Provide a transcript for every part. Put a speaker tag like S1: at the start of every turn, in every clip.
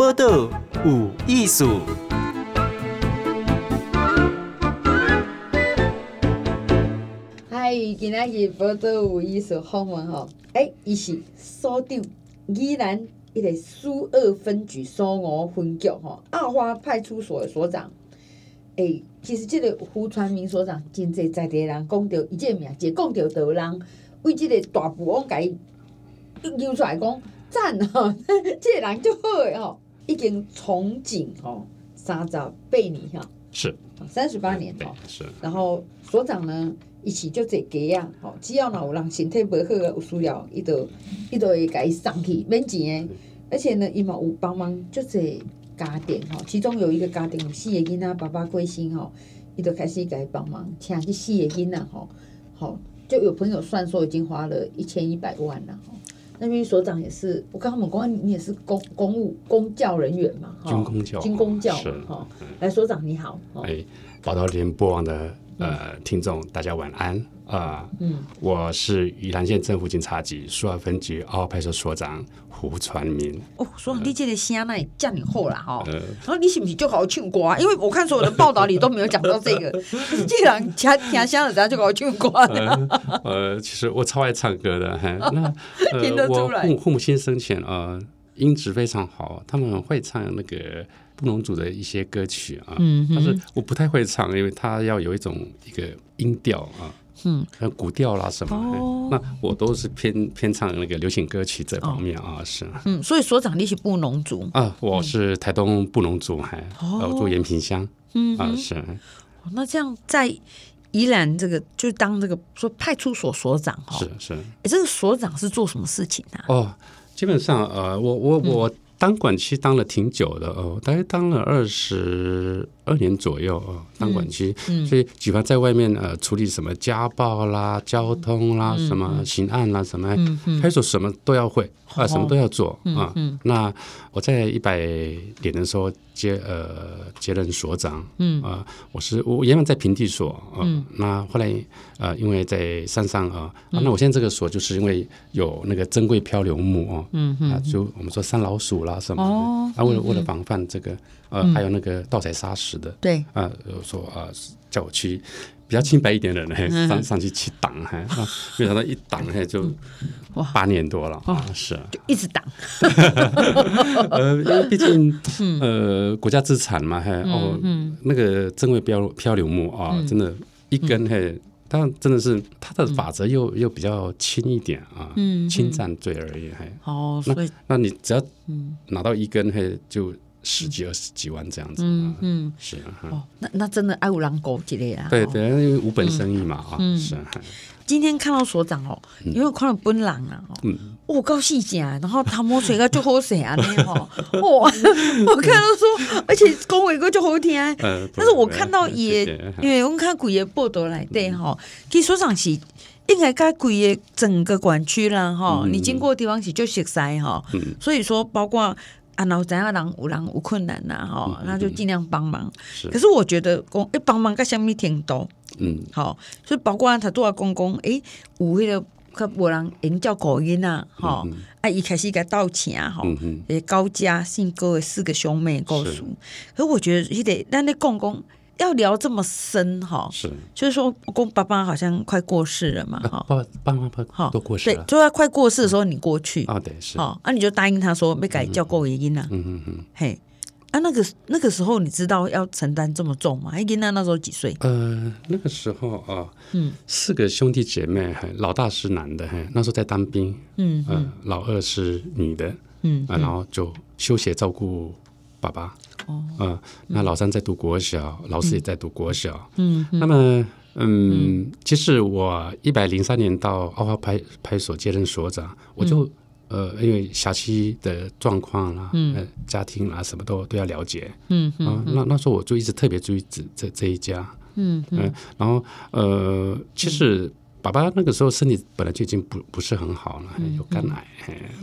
S1: 报道有艺术。
S2: 嗨，今仔日报道有艺术访问吼，哎，伊是所长依然一个苏二分局苏五分局吼二花派出所的所长。哎，其实这个胡传明所长真济在地人讲到伊这个名，一讲到就有人为这个大富翁改揪出来讲赞吼，这个人就好诶吼，已经从警哦三十八年哈，
S3: 是
S2: 三十八年吼，
S3: 是。
S2: 然后所长呢，一起就这个啊，吼，只要若有人身体不好有需要，伊就伊就会给伊送去免钱诶，而且呢，伊嘛有帮忙就这。家庭吼，其中有一个家庭有四个囡仔，爸爸过身吼，伊就开始给帮忙，请去四个囡仔吼，好，就有朋友算说已经花了一千一百万了吼。那边所长也是，我跟他们公安，你也是公公务公教人员嘛，
S3: 哈。军公教，
S2: 军公教哈。来，所长你好，
S3: 哎，宝岛联播网的呃听众，大家晚安。啊，嗯，我是宜兰县政府警察局苏澳分局二号派出所长胡传明。
S2: 哦，所长，你这个声那叫你好了哈。然后你是不是就好唱歌？因为我看所有的报道里都没有讲到这个。既然听听声了，咱就好唱歌。
S3: 呃，其实我超爱唱歌的。那
S2: 听得出来。
S3: 我父父母亲生前啊，音质非常好，他们会唱那个布农族的一些歌曲啊。嗯。但是我不太会唱，因为它要有一种一个音调啊。嗯，古调啦什么，哦、那我都是偏偏唱那个流行歌曲这方面啊，哦、是。
S2: 嗯，所以所长你是布农族
S3: 啊？我是台东布农族，还、哦、我住延平乡。嗯啊是。
S2: 那这样在宜兰这个就当这个说派出所所长哈？
S3: 是是。
S2: 哎，这个所长是做什么事情啊？
S3: 哦，基本上呃，我我我。嗯当管区当了挺久的哦，大概当了二十二年左右哦，当管区，嗯嗯、所以喜欢在外面呃处理什么家暴啦、交通啦、嗯、什么刑案啦、嗯、什么，派出所什么都要会。啊，什么都要做啊。那我在一百点的时候接呃接任所长，嗯。啊，我是我原本在平地所啊，那后来呃因为在山上啊，那我现在这个所就是因为有那个珍贵漂流木哦，嗯啊，就我们说山老鼠啦什么的，啊为了为了防范这个呃还有那个盗采砂石的，对。啊，说啊叫我去。比较清白一点的人，上上去去挡，还没想到一挡，还就八年多了啊！是，
S2: 就一直挡。
S3: 呃，因为毕竟呃国家资产嘛，还哦，那个珍贵漂漂流木啊，真的，一根嘿，但真的是它的法则又又比较轻一点啊，侵占罪而已，还哦，所以那你只要拿到一根嘿就。十几二十几万这样子，嗯嗯，是
S2: 哦，那那真的爱无人勾之类啊，
S3: 对对，因为无本生意嘛啊，是。
S2: 今天看到所长哦，因为看到本人啊，嗯，我高兴起来，然后他摸水个就好水啊，那哦，哇，我看到说，而且讲话个就好听，但是我看到也，因为我看鬼爷报道来对哈，其实所长是应该该鬼爷整个管区啦哈，你经过的地方是就熟悉哈，所以说包括。啊，然后怎样人有人有困难呐，哈，那就尽量帮忙。可是我觉得公一帮忙，个虾米挺多，嗯，好，所以包括他做阿公公，诶，有迄个较无人因叫高音呐，哈，啊，一开始甲道歉哈，诶，高家姓高的四个兄妹告诉，可是。我觉得，迄个咱那公公。要聊这么深哈，是，就是说，公爸爸好像快过世了嘛，哈，爸爸妈妈都过世了，对，就在快过世的时候你过去，啊，对，是，好，啊，你就答应他说没改叫过原因呐，嗯嗯嗯，嘿，啊，那个那个时候你知道要承担这么重吗？还记得那时候几岁？呃，那个时候啊，嗯，四个兄弟姐妹，老大是男的，嘿，那时候在当兵，嗯嗯，老二是女的，嗯，啊，然后就休学照顾爸爸。哦，嗯，那老三在读国小，嗯、老四也在读国小。嗯，嗯那么，嗯，嗯其实我一百零三年到二花派派出所接任所长，我就、嗯、呃，因为小区的状况啦，嗯、呃，家庭啦，什么都都要了解。嗯嗯，啊，那那时候我就一直特别注意这这这一家。嗯嗯、呃，然后呃，其实。嗯爸爸那个时候身体本来就已经不不是很好了，有肝癌。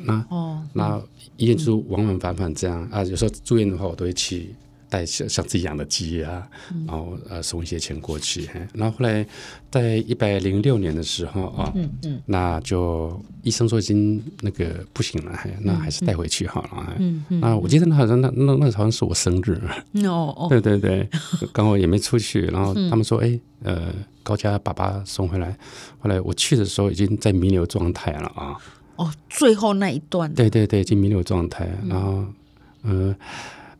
S2: 那哦，那医院就往往反反这样啊。有时候住院的话，我都会去
S3: 带像像自己养的鸡啊，然后呃送一些钱过去。然后后来在一百零六年的时候啊，嗯嗯，那就医生说已经那个不行了，那还是带回去好了。嗯嗯，那我记得那好像那那那好像是我生日。哦哦，对 对对，刚好也没出去，然后他们说哎呃高家爸爸送回来，后来我去的时候已经在弥留状态了啊。
S2: 哦，最后那一段。
S3: 对对对，已经弥留状态，然后嗯。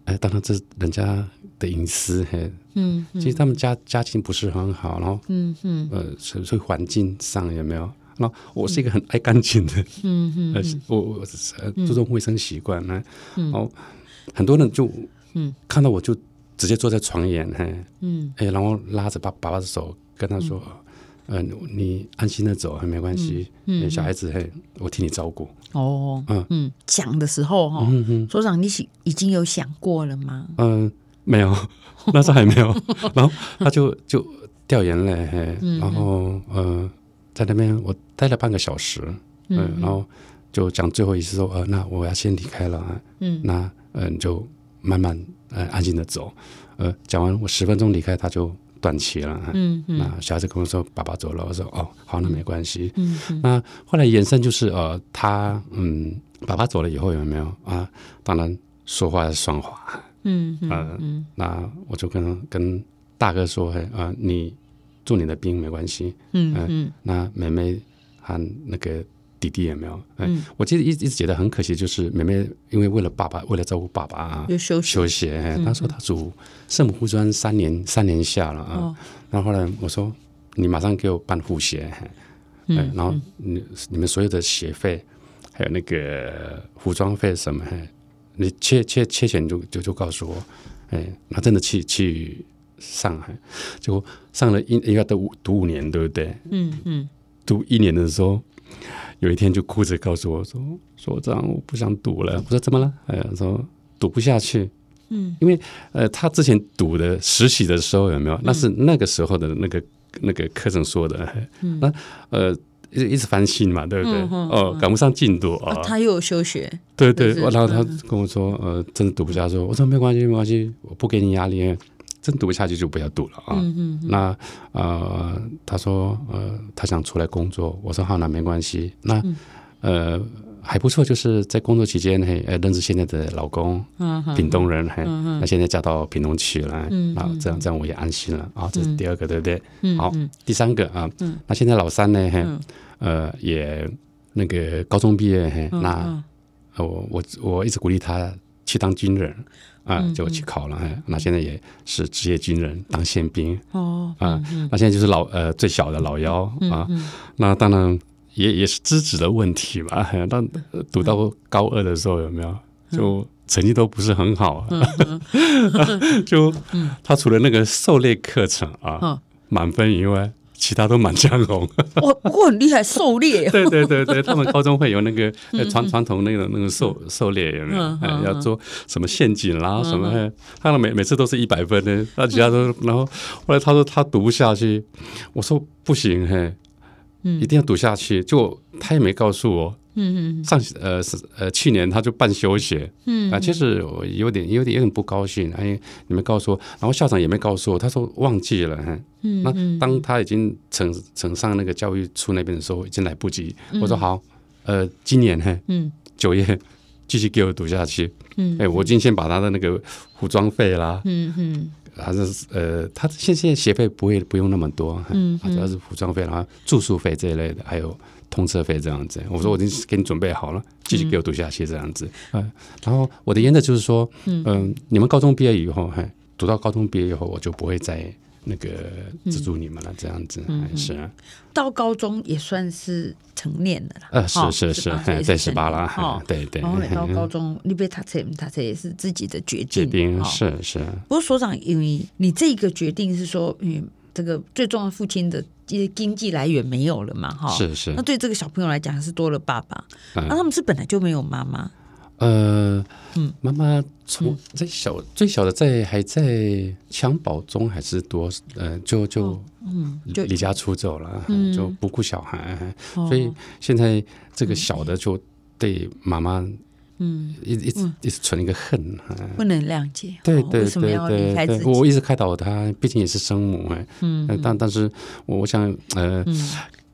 S3: 哎，当然这是人家的隐私，嘿，嗯，其实他们家家境不是很好，然后，嗯嗯，呃，所以环境上有没有？然后我是一个很爱干净的，嗯嗯，呃，我我注重卫生习惯呢，然后很多人就，嗯，看到我就直接坐在床沿，嘿，嗯，哎，然后拉着爸爸爸的手跟他说。嗯，你安心的走还没关系。嗯，小孩子嘿，我替你照顾。
S2: 哦，嗯嗯，讲的时候哈，所长，你已经有想过了吗？
S3: 嗯，没有，那时候还没有。然后他就就掉眼泪，嘿，然后呃，在那边我待了半个小时，嗯，然后就讲最后一次说，呃，那我要先离开了，嗯，那嗯，就慢慢呃安心的走，呃，讲完我十分钟离开，他就。断气了，嗯，嗯，那小孩子跟我说：“爸爸走了。”我说：“哦，好，那没关系。嗯”嗯，那后来延伸就是呃，他嗯，爸爸走了以后有没有啊？当然说话是双话，嗯嗯、那我就跟跟大哥说：“嘿啊，你做你的兵没关系。嗯”嗯嗯，那妹妹和那个。弟弟也没有，嗯，我其实一一直觉得很可惜，就是妹妹因为为了爸爸，为了照顾爸爸啊，休息休息。他说他读圣母护专三年，三年下了啊。然后后来我说，你马上给我办护鞋，嗯，然后你你们所有的学费，还有那个服装费什么，你缺缺缺钱就就就告诉我，哎，那真的去去上海，就上了一应该读读五年，对不对？嗯嗯，读一年的时候。有一天就哭着告诉我说：“所长，我不想赌了。”我说：“怎么了？”哎呀，说赌不下去。嗯，因为呃，他之前赌的实习的时候有没有？那是那个时候的那个那个课程说的。嗯，那呃，一直一直翻新嘛，对不对？哦，赶不上进度啊。
S2: 他又有休学。
S3: 对对，然后他跟我说：“呃，真的赌不下去。”我说：“没关系，没关系，我不给你压力。”真读不下去就不要读了啊！那呃，他说呃，他想出来工作。我说好，那没关系。那呃，还不错，就是在工作期间嘿，呃，认识现在的老公，嗯、屏东人嘿，嗯、那现在嫁到屏东去了，啊、嗯，这样这样我也安心了啊。这是第二个，对不对？嗯、好，第三个啊，嗯、那现在老三呢？嘿，呃，也那个高中毕业嘿，那我我我一直鼓励他去当军人。啊，就去考了，嗯、那现在也是职业军人，当宪兵。哦，啊，嗯、那现在就是老呃最小的老幺啊，那当然也也是资质的问题吧。但读到高二的时候有没有，就成绩都不是很好。就他除了那个狩猎课程啊，满分以外。其他都满江红，
S2: 我我很厉害，狩猎。
S3: 对对对对，他们高中会有那个传传统那种那个狩狩猎有没有？要做什么陷阱啦什么？他们每每次都是一百分的，那其他都然后后来他说他读不下去，我说不行嘿，一定要读下去，就他也没告诉我。嗯嗯，上呃是呃去年他就办休学，嗯。啊，其实我有点有点有点不高兴，哎，你没告诉我，然后校长也没告诉我，他说忘记了，嗯，那当他已经呈呈上那个教育处那边的时候，已经来不及。我说好，呃，今年嘿，嗯，九月继续给我读下去，嗯，哎，我今天把他的那个服装费啦，嗯嗯，还是呃，他现现在学费不会不用那么多，嗯，主要是服装费，然后住宿费这一类的，还有。通车费这样子，我说我已经给你准备好了，继续给我读下去这样子。嗯，嗯，然后我的原则就是说，嗯、呃，你们高中毕业以后，嘿，读到高中毕业以后，我就不会再那个资助你们了，这样子。嗯，是啊。
S2: 到高中也算是成年了啦。
S3: 呃，是是是，在，十八了，哈，对对。
S2: 然后到高中，你别他这他这也是自己的决定，
S3: 是是。
S2: 不过所长，因为你这个决定是说，嗯，这个最重要父亲的。经济来源没有了嘛，哈，是是。那对这个小朋友来讲，还是多了爸爸。那他们是本来就没有妈妈。
S3: 呃，嗯，妈妈从最小最小的在还在襁褓中，还是多，呃，就就嗯，就离家出走了，就不顾小孩，所以现在这个小的就对妈妈嗯，一一直一直存一个恨，
S2: 不能谅解。
S3: 对对对对对，我一直开导他，毕竟也是生母哎，嗯，但但是我我想呃，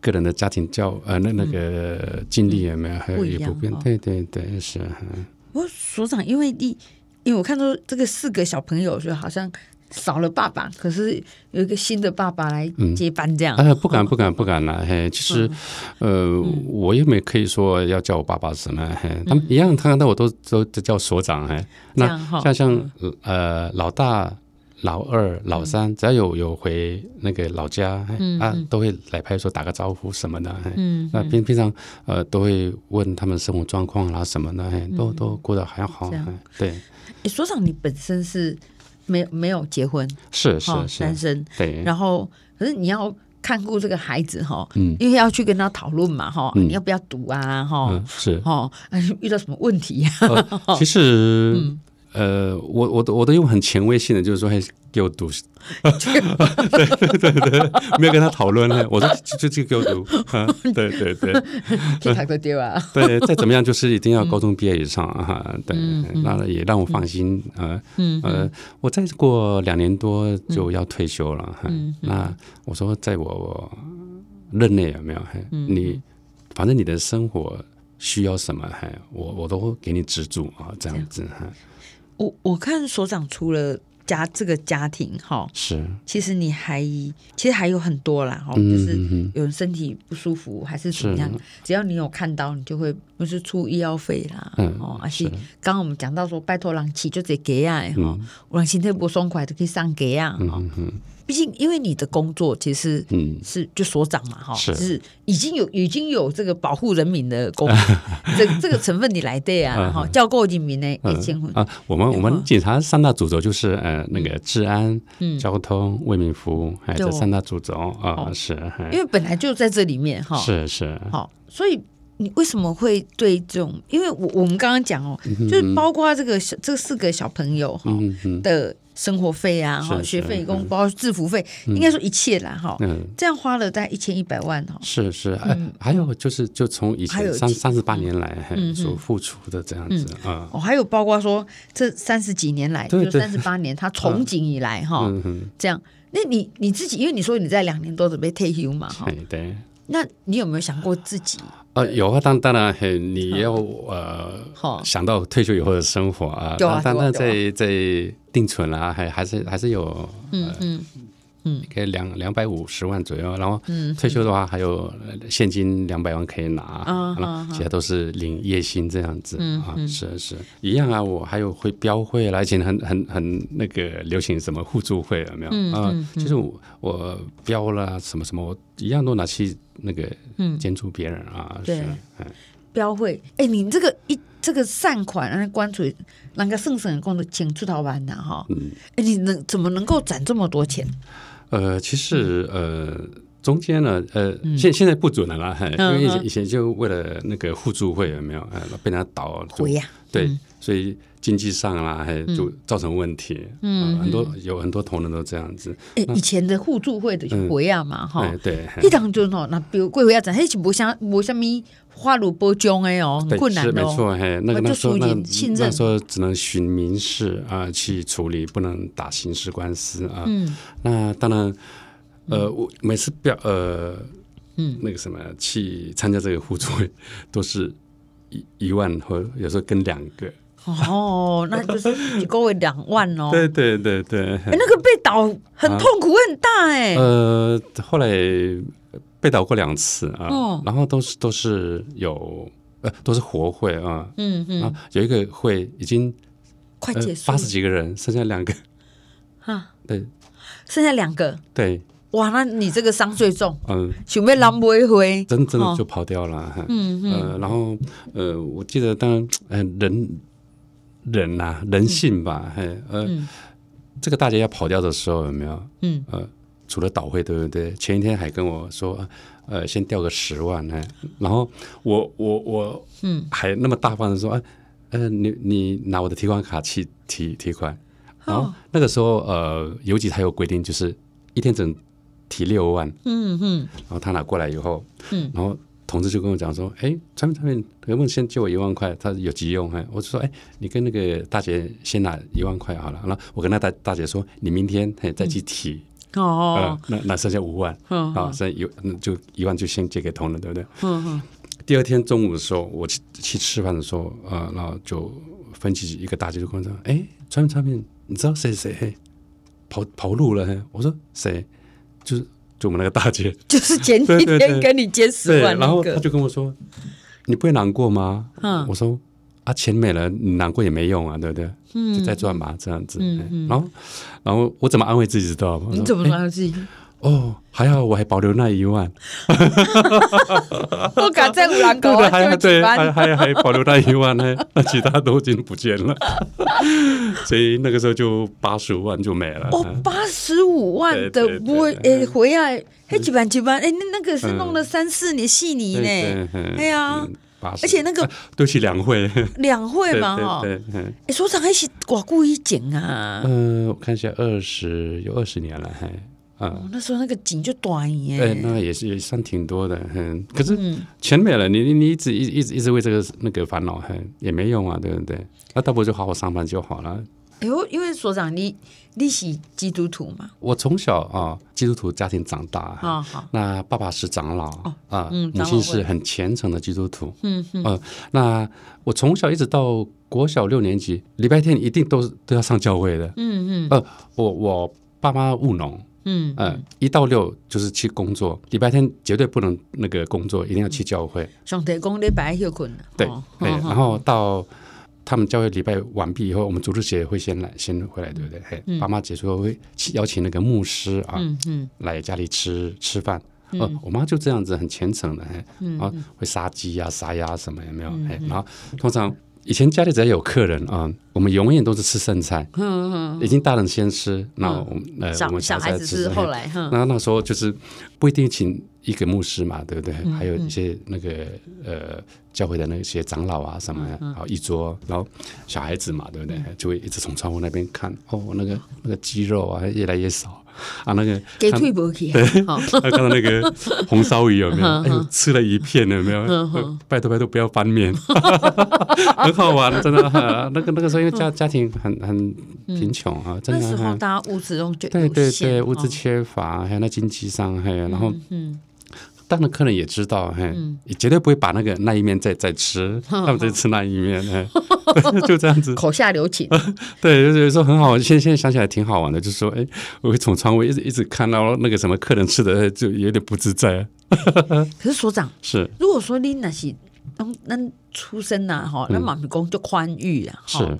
S3: 个人的家庭教呃那那个经历也没有还有也不变，对对对是。
S2: 我所长，因为你因为我看到这个四个小朋友，就好像。少了爸爸，可是有一个新的爸爸来接班，这样。
S3: 哎、嗯呃，不敢，不敢，不敢了。嘿，其实，呃，嗯、我也没可以说要叫我爸爸什么。嘿，他们一样，他看到我都都都叫所长。嘿，那像像呃老大、老二、老三，只要有有回那个老家，嗯、啊，都会来派出所打个招呼什么的。嗯，那平平常呃都会问他们生活状况啦什么的，嘿，都都过得还好。对。
S2: 哎，所长，你本身是？没有没有结婚，
S3: 是是是。
S2: 单身，
S3: 对。
S2: 然后可是你要看顾这个孩子哈，嗯，因为要去跟他讨论嘛哈，你要不要读啊哈，
S3: 是。
S2: 哈，遇到什么问题 呀？
S3: 其实，呃，我我都我都用很前卫性的，就是说，嘿，给我读。对对对对，没有跟他讨论呢。我说就就给我读，对对对，
S2: 去他个丢啊。
S3: 对，再怎么样就是一定要高中毕业以上啊。对，那也让我放心啊。呃，我再过两年多就要退休了。那我说，在我任内有没有？你反正你的生活需要什么，我我都给你资助啊，这样子。
S2: 我我看所长除了。家这个家庭哈，
S3: 是，
S2: 其实你还其实还有很多啦哈，就是有人身体不舒服还是怎么样，只要你有看到，你就会不是出医药费啦，哦，而且刚刚我们讲到说，拜托人去就得给啊，哈，我让心态不爽快都可以上给啊，毕竟，因为你的工作其实是就所长嘛，哈，是已经有已经有这个保护人民的工，这这个成分你来对啊，哈，教过人民的一千分
S3: 啊。我们我们警察三大主轴就是呃那个治安、交通、为民服务，还有这三大主轴啊，是。
S2: 因为本来就在这里面哈，
S3: 是是。
S2: 好，所以你为什么会对这种？因为我我们刚刚讲哦，就是包括这个小这四个小朋友哈的。生活费啊，哈，学费一共包括制服费，应该说一切啦，哈，这样花了大概一千一百万哈。
S3: 是是，还有就是，就从以前三三十八年来所付出的这样子啊。
S2: 哦，还有包括说这三十几年来，就三十八年，他从警以来哈，这样，那你你自己，因为你说你在两年多准备退休嘛，哈，
S3: 对。
S2: 那你有没有想过自己？
S3: 呃，有啊，当当然，你要呃想到退休以后的生活啊，当然在在定存啊，还还是还是有嗯嗯嗯，可以两两百五十万左右，然后退休的话还有现金两百万可以拿，嗯，其他都是领月薪这样子啊，是是。一样啊，我还有会标会啦，以前很很很那个流行什么互助会有没有？啊？其实我我标了什么什么，我一样都拿去。那个嗯，监助别人啊，
S2: 对，标会，哎，你这个一这个善款，那关注那个圣神公的请出逃班的哈，嗯，哎，你能怎么能够攒这么多钱？
S3: 呃，其实呃，中间呢，呃，现现在不准了啦，因为以前就为了那个互助会有没有，呃，被人家倒
S2: 回呀，
S3: 对，所以。经济上啦，还就造成问题。嗯，很多有很多同仁都这样子。
S2: 哎，以前的互助会的就回啊嘛，哈。
S3: 对。
S2: 一当中哦，那比如贵会要讲，还是无啥无啥咪花路波浆哎哦，很困难的。
S3: 是没错，嘿，那个那时候那那时候只能寻民事啊去处理，不能打刑事官司啊。嗯。那当然，呃，我每次表呃，嗯，那个什么去参加这个互助会，都是一一万或有时候跟两个。
S2: 哦，那就是一个月两万哦。
S3: 对对对对。哎，
S2: 那个被倒很痛苦，很大哎。
S3: 呃，后来被倒过两次啊，然后都是都是有呃都是活会啊。嗯嗯。有一个会已经
S2: 快结束，
S3: 八十几个人，剩下两个。
S2: 啊，
S3: 对，
S2: 剩下两个。
S3: 对。
S2: 哇，那你这个伤最重。嗯。准备狼狈回，
S3: 真真的就跑掉了。嗯嗯。呃，然后呃，我记得当然，嗯人。人呐，人性吧，嘿，呃，这个大家要跑掉的时候有没有？嗯，呃，除了倒会，对不对？前一天还跟我说，呃，先调个十万，哎，然后我我我，嗯，还那么大方的说，呃，你你拿我的提款卡去提提款，然后那个时候，呃，邮局他有规定，就是一天只能提六万，嗯嗯，然后他拿过来以后，嗯，然后。同事就跟我讲说，哎，产品产品，能不能先借我一万块？他有急用，哎，我就说，哎，你跟那个大姐先拿一万块好了。然后我跟那大大姐说，你明天再去提。嗯、哦、呃，那那剩下五万，嗯、啊，剩一就一万就先借给同仁，对不对？嗯嗯。第二天中午的时候，我去去吃饭的时候，啊、呃，然后就分析一个大姐就跟我说，哎，川美川美，你知道谁谁跑跑路了？我说谁？就是就我们那个大姐，
S2: 就是前几天跟你借十万、那个、
S3: 然后他就跟我说，你不会难过吗？嗯，我说啊，钱没了，你难过也没用啊，对不对？嗯，就再赚嘛，这样子。嗯嗯。然后然后我怎么安慰自己知道吗？
S2: 你怎么安慰自己？
S3: 哦，还好我还保留那一万，
S2: 我敢再五万高，
S3: 还对，还还还保留那一万呢，那其他都已经不见了，所以那个时候就八十五万就没了。
S2: 哦，八十五万的我诶回来，还几万几万，哎，那那个是弄了三四年细泥呢，哎呀，而且那个
S3: 都是两会，
S2: 两会嘛哈，哎，所长还是寡故意剪啊？
S3: 嗯，我看一下，二十有二十年了，还。
S2: 哦、那时候那个景就短耶，
S3: 对，那也是也算挺多的，嗯。可是钱没了，你你你一直一一直一直为这个那个烦恼，很也没用啊，对不对？那倒不如就好好上班就好了。
S2: 哎呦，因为所长你你是基督徒嘛？
S3: 我从小啊基督徒家庭长大，哦、好。那爸爸是长老、哦、嗯，母亲是很虔诚的基督徒，嗯嗯、呃。那我从小一直到国小六年级，礼拜天一定都是都要上教会的，嗯嗯。呃，我我爸妈务农。嗯呃，一到六就是去工作，礼拜天绝对不能那个工作，一定要去教会。
S2: 上帝讲礼拜休困。
S3: 对，对，然后到他们教会礼拜完毕以后，我们主日学会先来，先回来，对不对？嘿，爸妈结束后会邀请那个牧师啊，嗯来家里吃吃饭。哦，我妈就这样子很虔诚的，嘿，然后会杀鸡呀、杀鸭什么有没有？嘿，然后通常。以前家里只要有客人啊，我们永远都是吃剩菜。嗯嗯，已经大人先吃，那我们呃我们小孩子吃后来。那那时候就是不一定请一个牧师嘛，对不对？还有一些那个呃教会的那些长老啊什么，然后一桌，然后小孩子嘛，对不对？就会一直从窗户那边看，哦，那个那个鸡肉啊越来越少。啊，那个
S2: 给退不去，
S3: 对，他看到那个 红烧鱼有没有？哎呦，吃了一片有没有？拜托拜托，不要翻面，很好玩，真的。那个那个时候，因为家家庭很很贫穷啊，真的。那时候
S2: 大家物质都
S3: 对对对，物质缺乏，还有那经济上，还有然后嗯。当然，客人也知道，嘿，也绝对不会把那个那一面再再吃，他们再吃那一面，就这样子，
S2: 口下留情。
S3: 对，有时候很好，现在现在想起来挺好玩的，就是说，哎，我会从窗户一直一直看到那个什么客人吃的，就有点不自在。
S2: 可是所长
S3: 是，
S2: 如果说你那是那那出生呐，哈，那妈咪公就宽裕啊，
S3: 是。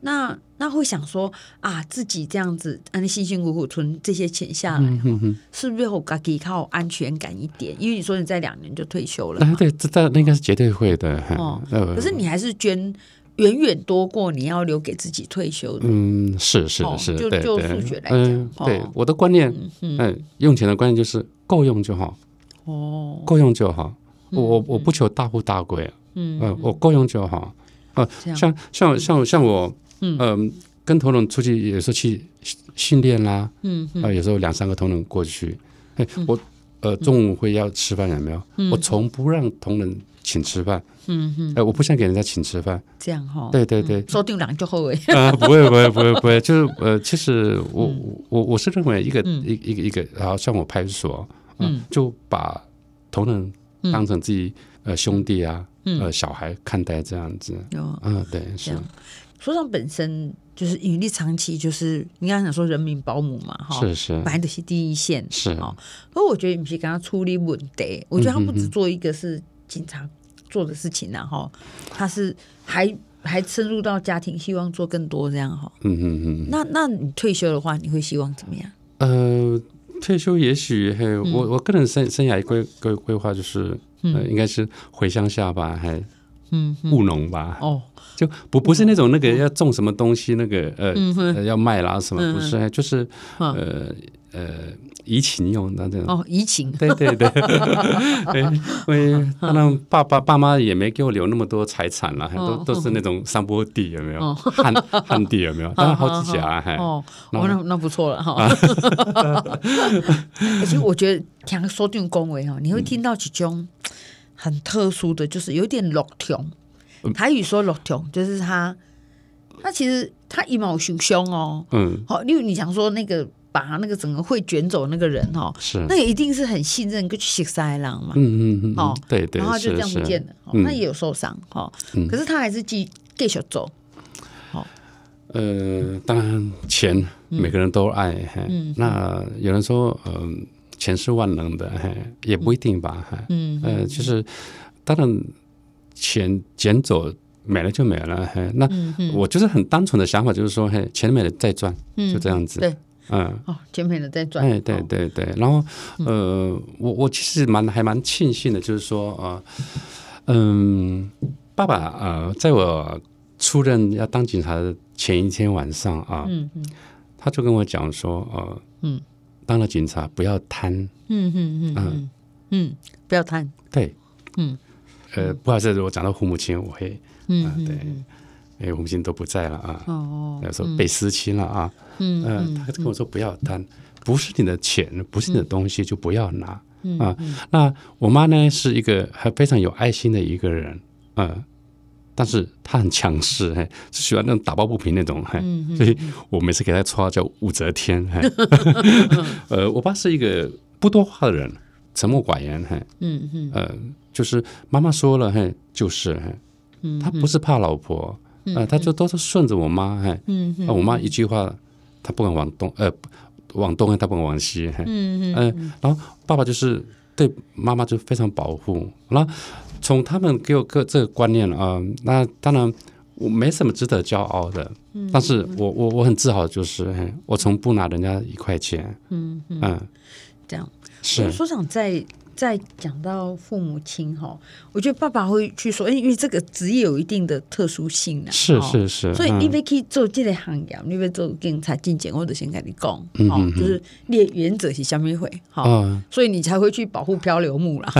S2: 那那会想说啊，自己这样子，啊，你辛辛苦苦存这些钱下来，嗯、哼是不是我自己靠安全感一点？因为你说你在两年就退休了，
S3: 对，这这那应该是绝对会的。哦，
S2: 可是你还是捐远远多过你要留给自己退休的。
S3: 嗯，是是是，
S2: 就就数学来讲，
S3: 嗯，对，我的观念，嗯，用钱的观念就是够用就好。哦，够用就好。我我不求大富大贵，嗯，我够用就好。啊，像像像像我。嗯、呃，跟同仁出去有时候去训练啦，嗯，啊，有时候两三个同仁过去，哎，我呃中午会要吃饭有没有？我从不让同仁请吃饭，嗯嗯，哎，我不想给人家请吃饭，
S2: 这样哈，
S3: 对对对，
S2: 说定两就后悔。
S3: 啊，不会不会不会不会，就是呃，其实我我我是认为一个一一个一个，然后像我派出所，嗯，就把同仁当成自己呃兄弟啊，呃小孩看待这样子，嗯，对是。
S2: 所长本身就是引力长期就是你刚才讲说人民保姆嘛，哈，
S3: 是是，
S2: 摆的是第一线，
S3: 是
S2: 哦。可我觉得你是刚刚处理问题，我觉得他不止做一个是警察做的事情，然后他是还还深入到家庭，希望做更多这样哈。嗯嗯嗯。那那你退休的话，你会希望怎么样？
S3: 呃，退休也许嘿我我个人生生涯规规规划就是，呃，应该是回乡下吧，还嗯务农吧。哦。就不不是那种那个要种什么东西那个呃呃要卖啦什么不是，就是呃呃怡情用那种。
S2: 哦怡情。
S3: 对对 对，因为当然爸爸爸妈也没给我留那么多财产了，都都是那种山坡地有没有？旱旱地有没有？当然好几家还
S2: 哦那那不错了哈。而且我觉得听说这种恭维哈，你会听到几种。很特殊的就是有点落穷，台语说落穷就是他，他其实他一毛熊凶哦，嗯，好，例如你想说那个把那个整个会卷走那个人哈，
S3: 是，
S2: 那一定是很信任，跟去塞狼嘛，
S3: 嗯嗯嗯，哦，对对，
S2: 然后他就这样不见了，他也有受伤哈，可是他还是继继续走，好，
S3: 呃，当然钱每个人都爱，嗯，那有人说，嗯。钱是万能的，嘿，也不一定吧，嗯，呃，就是当然钱捡走没了就没了，嘿，那我就是很单纯的想法，就是说，嘿，钱没了再赚，就这样子，
S2: 对，
S3: 嗯，
S2: 哦，钱没了再赚，
S3: 哎，对对对，然后呃，我我其实蛮还蛮庆幸的，就是说啊，嗯，爸爸啊，在我出任要当警察的前一天晚上啊，嗯嗯，他就跟我讲说，呃，嗯。当了警察，不要贪。
S2: 嗯嗯嗯嗯嗯，不要贪。
S3: 对，嗯，呃，不好意思，我讲到父母亲，我会，嗯对，哎，父母亲都不在了啊。哦，有时候被私亲了啊。嗯嗯，他跟我说不要贪，不是你的钱，不是你的东西，就不要拿。啊，那我妈呢，是一个还非常有爱心的一个人。嗯。但是他很强势，嘿，是喜欢那种打抱不平那种，嘿，所以我每次给他绰号叫武则天，嘿，呃，我爸是一个不多话的人，沉默寡言，嘿，嗯嗯，呃，就是妈妈说了，嘿，就是，嘿，他不是怕老婆，呃，他就都是顺着我妈，嘿，嗯嗯，我妈一句话，他不敢往东，呃，往东，他不敢往西，嘿，嗯嗯，然后爸爸就是对妈妈就非常保护，然后。从他们给我个这个观念啊、呃，那当然我没什么值得骄傲的，嗯、但是我我我很自豪，就是我从不拿人家一块钱，嗯嗯，嗯
S2: 这样是所长在。再讲到父母亲哈，我觉得爸爸会去说，因为这个职业有一定的特殊性呢。
S3: 是是是，
S2: 所以你可以做这个行业，你要做警察进检，我就先跟你讲，哦，就是列原则是下面会好，所以你才会去保护漂流木啦。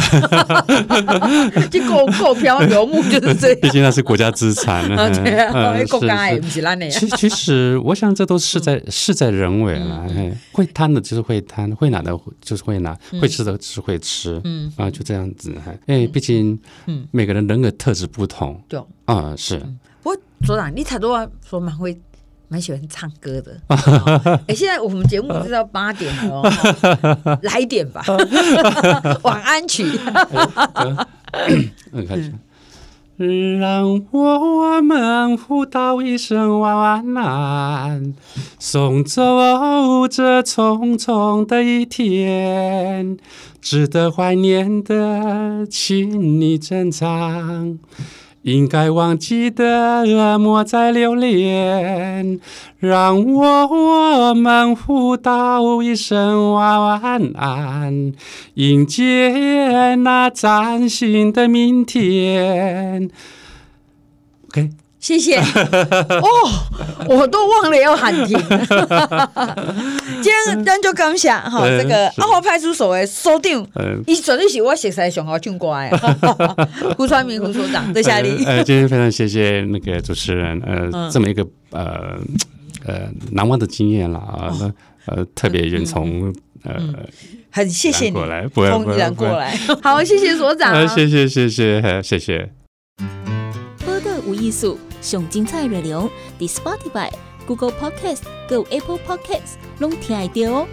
S2: 去够够漂流木就是这样，
S3: 毕竟那是国家资产呢。对啊，国家也不是那样。其其实，我想这都是在事在人为了。会贪的就是会贪，会拿的就是会拿，会吃的就是会吃。嗯啊，就这样子哈，因为毕竟，嗯，每个人人格特质不同，对啊，是。
S2: 不过所长，你太多说蛮会蛮喜欢唱歌的。哎，现在我们节目是到八点了哦，来点吧，晚安曲。
S3: 嗯，开始。让我们互道一声晚安，送走这匆匆的一天。值得怀念的，请你珍藏；应该忘记的，莫再留恋。让我们互道一声晚安，迎接那崭新的明天。OK。
S2: 谢谢。哦，我都忘了要喊停。今天咱就感谢哈，这个阿华派出所的所长，伊绝对是我熟悉上好唱歌的。胡传明胡所长，多谢你。
S3: 呃，今天非常谢谢那个主持人，呃，这么一个呃呃难忘的经验了啊，呃，特别远从呃，
S2: 很谢谢你
S3: 过来，
S2: 从宜兰过来，好，谢谢所长，
S3: 谢谢谢谢谢谢。
S4: 播的无艺术。上精彩内容，伫 Spotify、Google Podcast、Go Apple Podcasts，拢听得到哦。